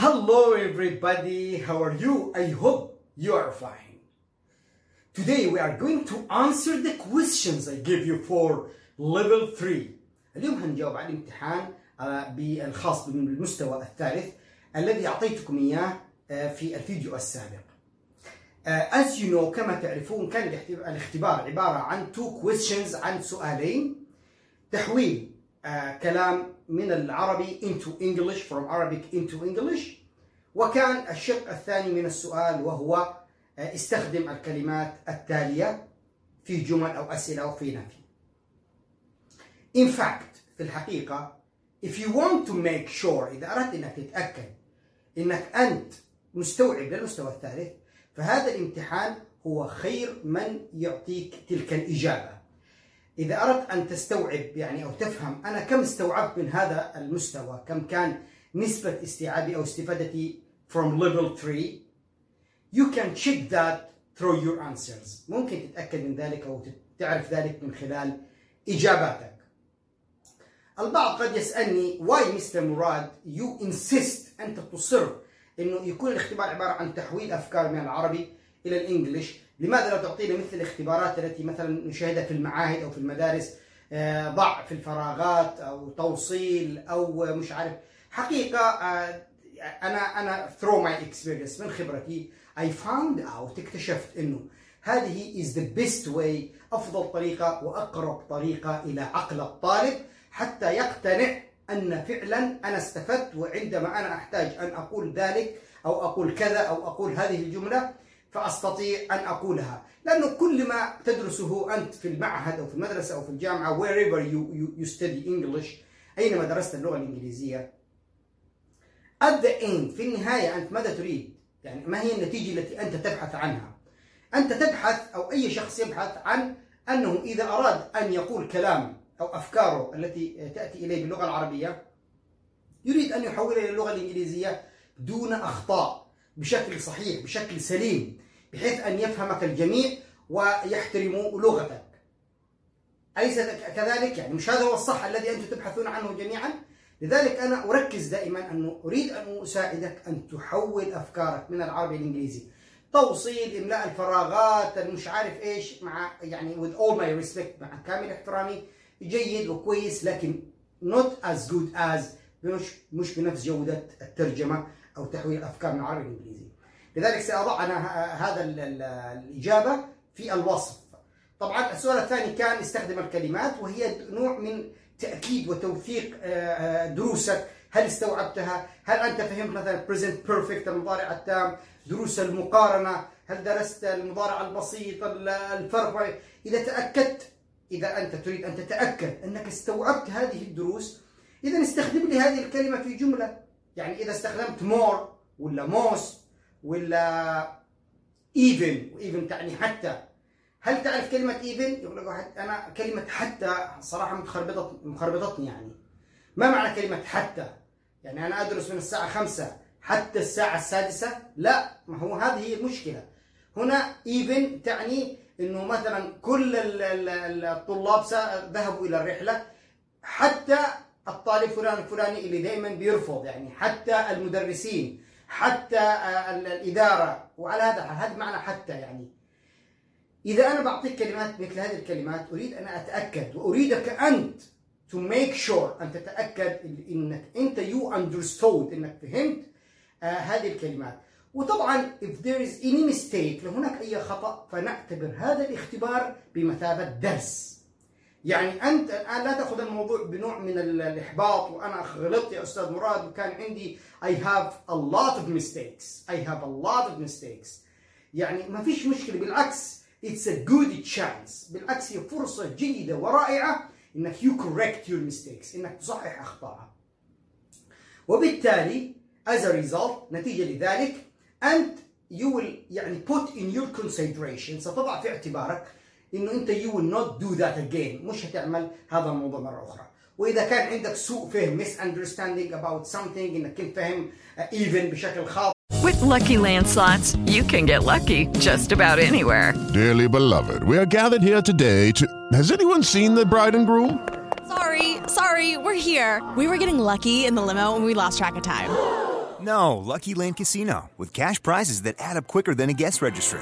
Hello, everybody. How are you? I hope you are fine. Today we are going to answer the questions I gave you for level 3. اليوم هنجاوب على الامتحان آه، بالخاص بالمستوى الثالث الذي أعطيتكم إياه آه، في الفيديو السابق. آه، As you know كما تعرفون كان الاختب- الاختبار عبارة عن two questions عن سؤالين تحويل كلام من العربي into English from Arabic into English وكان الشق الثاني من السؤال وهو آه، استخدم الكلمات التالية في جمل أو أسئلة أو في نفي. In fact في الحقيقة if you want to make sure إذا أردت أنك تتأكد أنك أنت مستوعب للمستوى الثالث فهذا الامتحان هو خير من يعطيك تلك الإجابة إذا أردت أن تستوعب يعني أو تفهم أنا كم استوعبت من هذا المستوى كم كان نسبة استيعابي أو استفادتي from level 3 you can check that through your answers. ممكن تتأكد من ذلك أو تعرف ذلك من خلال إجاباتك. البعض قد يسألني why مستر مراد you insist أنت تصر أنه يكون الاختبار عبارة عن تحويل أفكار من العربي إلى الإنجليش لماذا لا تعطينا مثل الاختبارات التي مثلا نشاهدها في المعاهد أو في المدارس آه، ضع في الفراغات أو توصيل أو مش عارف. حقيقة آه، أنا أنا through my experience من خبرتي I found out اكتشفت أنه هذه is the best way أفضل طريقة وأقرب طريقة إلى عقل الطالب حتى يقتنع أن فعلا أنا استفدت وعندما أنا أحتاج أن أقول ذلك أو أقول كذا أو أقول هذه الجملة. فأستطيع أن أقولها لأنه كل ما تدرسه أنت في المعهد أو في المدرسة أو في الجامعة wherever you, you, you study English أينما درست اللغة الإنجليزية at the end في النهاية أنت ماذا تريد؟ يعني ما هي النتيجة التي أنت تبحث عنها؟ أنت تبحث أو أي شخص يبحث عن أنه إذا أراد أن يقول كلام أو أفكاره التي تأتي إليه باللغة العربية يريد أن يحولها إلى اللغة الإنجليزية دون أخطاء بشكل صحيح بشكل سليم بحيث أن يفهمك الجميع ويحترموا لغتك أليس كذلك؟ يعني مش هذا هو الصح الذي أنتم تبحثون عنه جميعا؟ لذلك أنا أركز دائما أنه أريد أن أساعدك أن تحول أفكارك من العربي الإنجليزي توصيل إملاء الفراغات المش عارف إيش مع يعني with all my respect مع كامل احترامي جيد وكويس لكن not as good as مش مش بنفس جودة الترجمة أو تحويل الأفكار من العربي الإنجليزي لذلك سأضع أنا هذا ال- ال- الإجابة في الوصف. طبعا السؤال الثاني كان استخدم الكلمات وهي نوع من تأكيد وتوثيق آه، آه، دروسك. هل استوعبتها؟ هل أنت فهمت مثلا present perfect المضارع التام دروس المقارنة؟ هل درست المضارع البسيط ال- الفرق؟ إذا تأكدت إذا أنت تريد أن تتأكد أنك استوعبت هذه الدروس إذا استخدم لي هذه الكلمة في جملة. يعني إذا استخدمت more ولا most ولا even وإيفن تعني حتى هل تعرف كلمة even؟ يقول لك واحد أنا كلمة حتى صراحة مخربطت مخربطتني يعني ما معنى كلمة حتى؟ يعني أنا أدرس من الساعة خمسة حتى الساعة السادسة؟ لا ما هو هذه هي المشكلة هنا even تعني إنه مثلا كل ال- ال- ال- الطلاب ذهبوا إلى الرحلة حتى الطالب فلان الفلاني اللي دائما بيرفض يعني حتى المدرسين حتى ال- الإدارة. وعلى هذا هذا معنى حتى يعني. إذا أنا بعطيك كلمات مثل هذه الكلمات أريد أن أتأكد وأريدك أنت to make sure أن تتأكد إنك أنت you understood إنك فهمت آه هذه الكلمات. وطبعا if there is any mistake لو هناك أي خطأ فنعتبر هذا الاختبار بمثابة درس. يعني أنت الآن لا تأخذ الموضوع بنوع من ال- الإحباط وأنا غلطت يا أستاذ مراد وكان عندي I have a lot of mistakes. I have a lot of mistakes. يعني ما فيش مشكلة بالعكس it's a good chance. بالعكس هي فرصة جيدة ورائعة إنك you correct your mistakes إنك تصحح أخطائك. وبالتالي as a result نتيجة لذلك أنت you will يعني put in your consideration ستضع في اعتبارك انه انت you will not do that again مش هتعمل هذا الموضوع مرة أخرى وإذا كان عندك سوء فهم misunderstanding about something انك كنت فاهم uh, even بشكل خاطئ With Lucky Land slots, you can get lucky just about anywhere. Dearly beloved, we are gathered here today to. Has anyone seen the bride and groom? Sorry, sorry, we're here. We were getting lucky in the limo and we lost track of time. No, Lucky Land Casino, with cash prizes that add up quicker than a guest registry.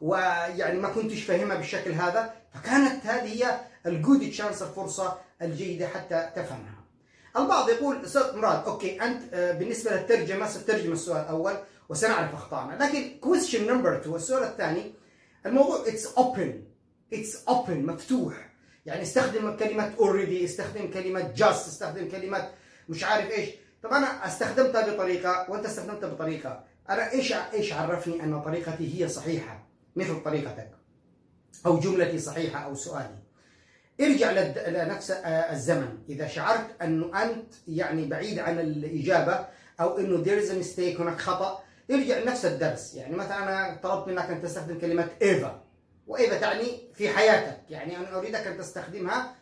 ويعني ما كنتش فاهمها بالشكل هذا فكانت هذه هي ال good chance الفرصه الجيدة حتى تفهمها. البعض يقول أستاذ مراد okay أنت آه، بالنسبة للترجمة ستترجم السؤال الأول وسنعرف أخطائنا. لكن question number 2 السؤال الثاني الموضوع it's open it's open مفتوح. يعني استخدم كلمة already استخدم كلمة just استخدم كلمة مش عارف إيش. طب أنا استخدمتها بطريقة وأنت استخدمتها بطريقة. أنا إيش إيش عرفني أن طريقتي هي صحيحة؟ مثل طريقتك أو جملتي صحيحة أو سؤالي. ارجع لنفس آه، الزمن. إذا شعرت أنه أنت يعني بعيد عن الإجابة أو إنه there is a mistake هناك خطأ ارجع لنفس الدرس. يعني مثلا أنا طلبت منك أن تستخدم كلمة إيفا. وإيفا تعني في حياتك. يعني أنا أريدك أن تستخدمها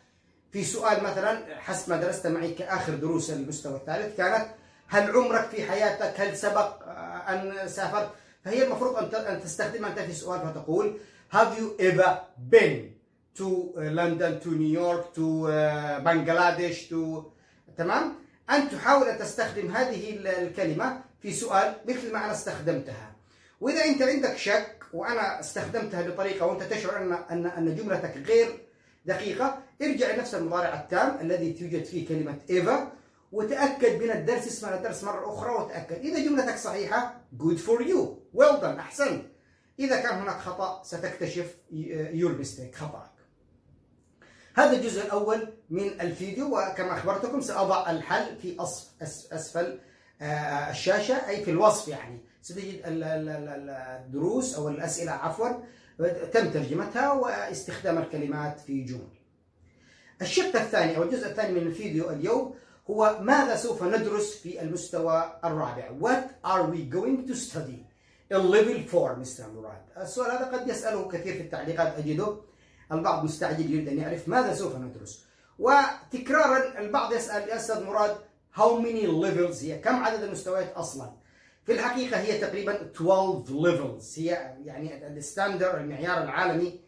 في سؤال مثلا حسب ما درست معي كآخر دروس المستوى الثالث كانت هل عمرك في حياتك هل سبق آه، أن سافرت؟ فهي المفروض أن تستخدمها انت في سؤال فتقول have you ever been to uh, London to New York to uh, Bangladesh to تمام؟ أن تحاول أن تستخدم هذه ال- الكلمة في سؤال مثل ما أنا استخدمتها. وإذا أنت عندك شك وأنا استخدمتها بطريقة وأنت تشعر أن أن أن جملتك غير دقيقة ارجع لنفس المضارع التام الذي توجد فيه كلمة إيفا وتأكد من الدرس اسمع الدرس مرة أخرى وتأكد إذا جملتك صحيحة good for you. Well done أحسنت إذا كان هناك خطأ ستكتشف your mistake خطأك. هذا الجزء الأول من الفيديو وكما أخبرتكم سأضع الحل في أسفل آه، الشاشة أي في الوصف يعني. ستجد ال- ال- ال- الدروس أو الأسئلة عفوا تم ترجمتها واستخدام الكلمات في جمل. الشق الثاني أو الجزء الثاني من الفيديو اليوم هو ماذا سوف ندرس في المستوى الرابع؟ What are we going to study? ال level 4 مستر مراد. السؤال هذا قد يسأله كثير في التعليقات أجده. البعض مستعجل يريد أن يعرف ماذا سوف ندرس. وتكرارا البعض يسأل يا أستاذ مراد how many levels هي؟ كم عدد المستويات أصلا؟ في الحقيقة هي تقريبا 12 levels. هي يعني ال standard المعيار العالمي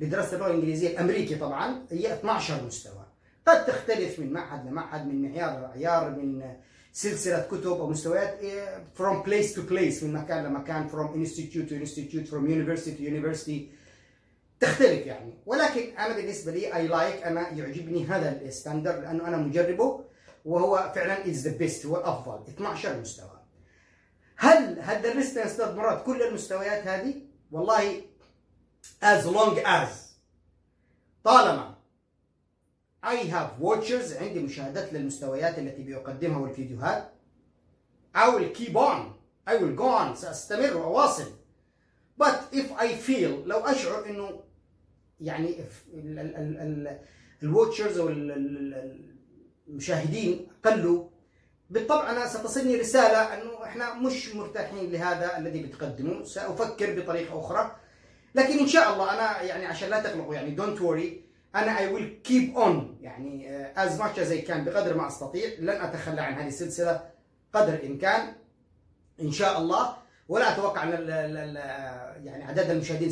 لدراسة اللغة الإنجليزية الأمريكي طبعا. هي 12 مستوى. قد تختلف من معهد لمعهد من معيار لمعيار من سلسلة كتب أو مستويات إيه، from place to place من مكان لمكان from institute to institute from university to university. تختلف يعني. ولكن أنا بالنسبة لي I like أنا يعجبني هذا الستاندر لأنه أنا مجربه وهو فعلا is the best هو الأفضل 12 مستوى. هل هل درست يا أستاذ مراد كل المستويات هذه؟ والله as long as. طالما I have watchers عندي مشاهدات للمستويات التي بيقدمها والفيديوهات. I will keep on. I will go on. سأستمر وأواصل. But if I feel لو أشعر إنه يعني ال- ال- ال- ال- الواتشرز أو ال- ال- ال- المشاهدين قلوا بالطبع أنا ستصلني رسالة إنه إحنا مش مرتاحين لهذا الذي بتقدمه سأفكر بطريقة أخرى. لكن إن شاء الله أنا يعني عشان لا تقلقوا يعني don't worry أنا I will keep on يعني as much as can بقدر ما أستطيع. لن أتخلى عن هذه السلسلة قدر الإمكان. إن شاء الله. ولا أتوقع أن يعني عدد المشاهدين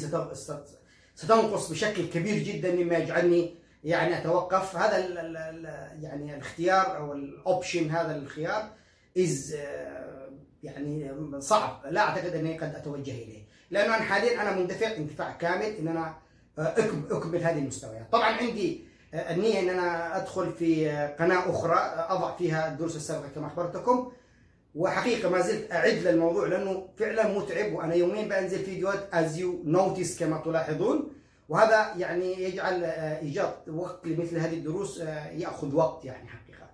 ستنقص بشكل كبير جدا مما يجعلني يعني أتوقف. هذا ال ال يعني الاختيار أو ال option هذا الخيار is يعني صعب. لا أعتقد أني قد أتوجه إليه. لأنه أنا حاليا أنا مندفع اندفاع كامل ان أنا أكمل هذه المستويات طبعا عندي النية إن أنا أدخل في قناة أخرى أضع فيها الدروس السابقة كما أخبرتكم وحقيقة ما زلت أعد للموضوع لأنه فعلا متعب وأنا يومين بنزل فيديوهات as you notice كما تلاحظون وهذا يعني يجعل إيجاد وقت لمثل هذه الدروس يأخذ وقت يعني حقيقة.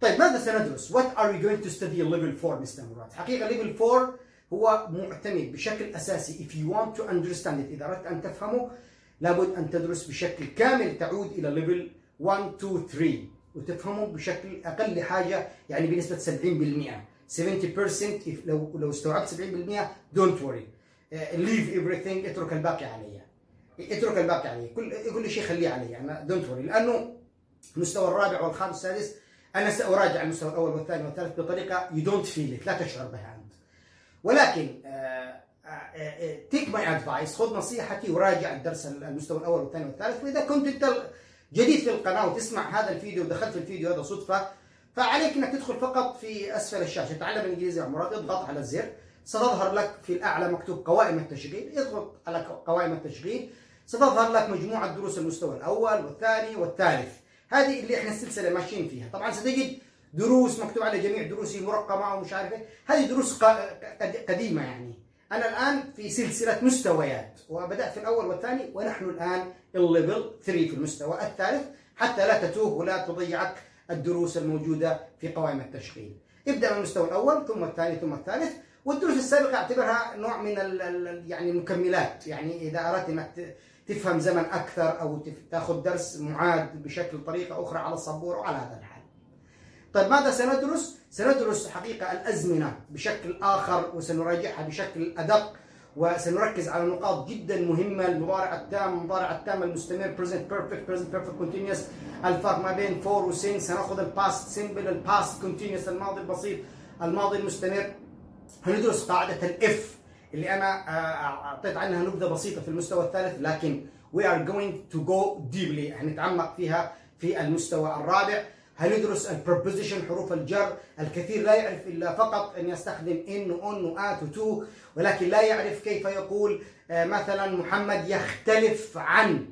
طيب ماذا سندرس؟ What are we going to study level 4 مستر مراد؟ حقيقة level 4 هو معتمد بشكل أساسي. If you want to understand it إذا أردت أن تفهمه لابد أن تدرس بشكل كامل تعود إلى level 1 2 3 وتفهمه بشكل أقل حاجة يعني بنسبة 70% 70% if لو لو استوعبت 70% don't worry. Uh, leave everything اترك الباقي علي. اترك الباقي علي. كل كل شيء خليه علي. أنا دونت وري لأنه المستوى الرابع والخامس والسادس أنا سأراجع المستوى الأول والثاني والثالث بطريقة you don't feel لا تشعر بها. ولكن take my advice خذ نصيحتي وراجع الدرس المستوى الأول والثاني والثالث. وإذا كنت أنت جديد في القناة وتسمع هذا الفيديو ودخلت في الفيديو هذا صدفة فعليك إنك تدخل فقط في أسفل الشاشة. تعلم الانجليزي مراد اضغط على الزر. ستظهر لك في الأعلى مكتوب قوائم التشغيل. اضغط على قوائم التشغيل. ستظهر لك مجموعة دروس المستوى الأول والثاني والثالث. هذه اللي إحنا السلسله ماشيين فيها. طبعا ستجد دروس مكتوب على جميع دروسي مرقمة ومش عارف إيه. هذه دروس قديمة يعني. أنا الآن في سلسلة مستويات وبدأت في الأول والثاني ونحن الآن الليفل 3 في المستوى. الثالث حتى لا تتوه ولا تضيعك الدروس الموجودة في قوائم التشغيل. ابدأ من المستوى الأول ثم الثاني ثم الثالث. والدروس السابقة أعتبرها نوع من يعني المكملات. يعني إذا أردت أنك تفهم زمن أكثر أو تأخذ درس معاد بشكل طريقة أخرى على السبورة وعلى هذا الحال. طيب ماذا سندرس؟ سندرس حقيقة الأزمنة بشكل آخر وسنراجعها بشكل أدق وسنركز على نقاط جدا مهمة المضارع التام المضارع التام المستمر present perfect present perfect continuous الفرق ما بين for و since سناخذ ال past simple ال past continuous الماضي البسيط الماضي المستمر هندرس قاعدة ال if اللي أنا أعطيت عنها نبذة بسيطة في المستوى الثالث لكن we are going to go deeply هنتعمق فيها في المستوى الرابع هندرس ال preposition حروف الجر؟ الكثير لا يعرف إلا فقط أن يستخدم in و on و at و to ولكن لا يعرف كيف يقول مثلا محمد يختلف عن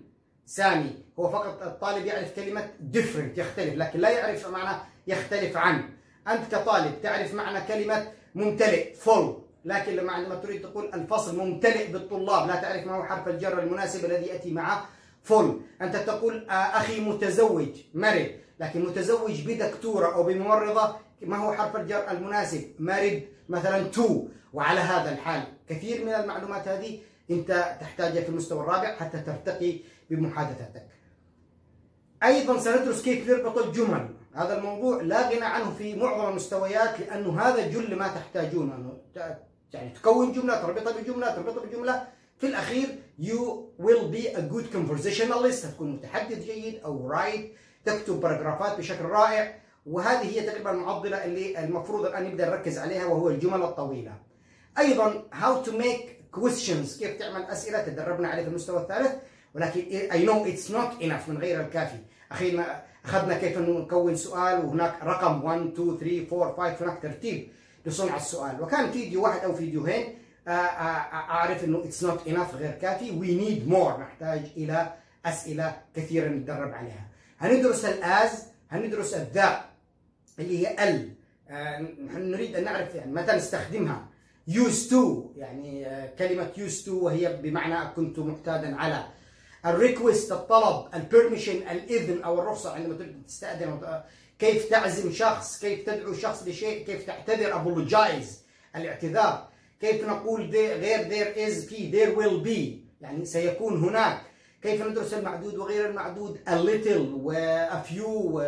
سامي هو فقط الطالب يعرف كلمة different يختلف لكن لا يعرف معنى يختلف عن. أنت كطالب تعرف معنى كلمة ممتلئ full. لكن لما عندما تريد تقول الفصل ممتلئ بالطلاب لا تعرف ما هو حرف الجر المناسب الذي يأتي معه full أنت تقول أخي متزوج married لكن متزوج بدكتورة أو بممرضة ما هو حرف الجر المناسب؟ married مثلا to. وعلى هذا الحال كثير من المعلومات هذه أنت تحتاجها في المستوى الرابع حتى ترتقي بمحادثتك. أيضا سندرس كيف نربط الجمل؟ هذا الموضوع لا غنى عنه في معظم المستويات لأنه هذا جل ما تحتاجونه. يعني تكون جملة تربطها بجملة تربطها بجملة. في الأخير you will be a good conversationalist تكون متحدث جيد أو write تكتب paragraphات بشكل رائع وهذه هي تقريبا المعضلة اللي المفروض الآن نبدأ نركز عليها وهو الجمل الطويلة. أيضا how to make questions كيف تعمل أسئلة تدربنا عليه في المستوى الثالث ولكن I know it's not enough من غير الكافي. أخيرا أخذنا كيف نكون سؤال وهناك رقم 1 2 3 4 5 هناك ترتيب لصنع السؤال وكان فيديو واحد أو فيديوهين أعرف إنه it's not enough غير كافي we need more نحتاج إلى أسئلة كثيرة نتدرب عليها هندرس ال as هندرس ال the اللي هي ال. نحن نريد أن نعرف يعني متى نستخدمها. used to يعني كلمة used to وهي بمعنى كنت معتادا على. ال request الطلب ال permission الإذن أو الرخصة عندما تريد تستأذن. كيف تعزم شخص؟ كيف تدعو شخص لشيء؟ كيف تعتذر؟ Apologize. الاعتذار. كيف نقول غير there is في there will be. يعني سيكون هناك. كيف ندرس المعدود وغير المعدود؟ A little و a few و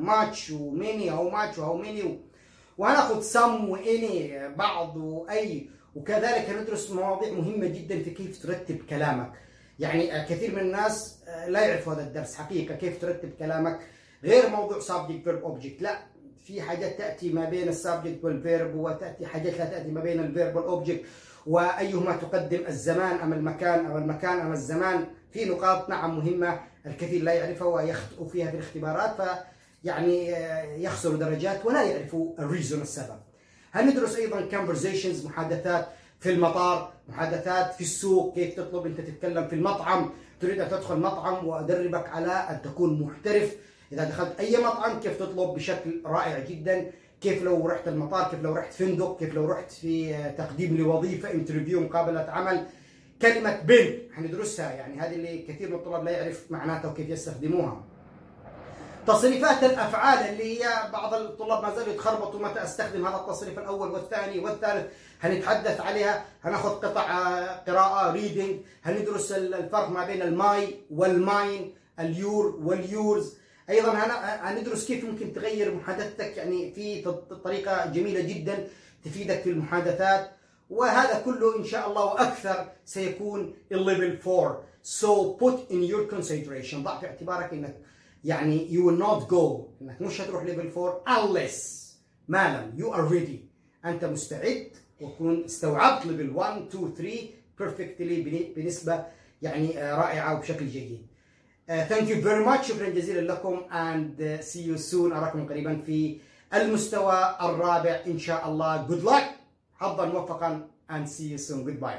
much و many أو much أو many وهناخد some و any بعض وأي وكذلك هندرس مواضيع مهمة جدا في كيف ترتب كلامك. يعني كثير من الناس لا يعرفوا هذا الدرس حقيقة كيف ترتب كلامك. غير موضوع subject verb object. لا في حاجات تأتي ما بين ال subject وال verb وتأتي حاجات لا تأتي ما بين ال verb وال object وأيهما تقدم الزمان أم المكان أو المكان أم الزمان في نقاط نعم مهمة الكثير لا يعرفها ويخطئوا فيها في الاختبارات فيعني يخسروا درجات ولا يعرفوا ال reason السبب. هندرس أيضا conversations محادثات في المطار محادثات في السوق كيف تطلب أنت تتكلم في المطعم تريد أن تدخل مطعم وأدربك على أن تكون محترف. إذا دخلت أي مطعم كيف تطلب بشكل رائع جدا. كيف لو رحت المطار كيف لو رحت فندق كيف لو رحت في تقديم لوظيفة interview مقابلة عمل كلمة بن حندرسها. يعني هذه اللي كثير من الطلاب لا يعرف معناتها وكيف يستخدموها. تصريفات الأفعال اللي هي بعض الطلاب ما زالوا يتخربطوا متى أستخدم هذا التصريف الأول والثاني والثالث. هنتحدث عليها هناخذ قطع قراءة reading هندرس الفرق ما بين الماي والماين اليور واليورز. أيضا هندرس كيف ممكن تغير محادثتك يعني في طريقة جميلة جدا تفيدك في المحادثات وهذا كله إن شاء الله وأكثر سيكون ال level 4 so put in your consideration. ضع في اعتبارك إنك يعني you will not go. إنك مش هتروح level 4 unless ما لم you are ready. أنت مستعد وتكون استوعبت level 1 2 3 perfectly بنسبة يعني رائعة وبشكل جيد. thank you very much شكرا جزيلا لكم. and see you soon أراكم قريبا في المستوى الرابع إن شاء الله. good luck حظا موفقا. and see you soon goodbye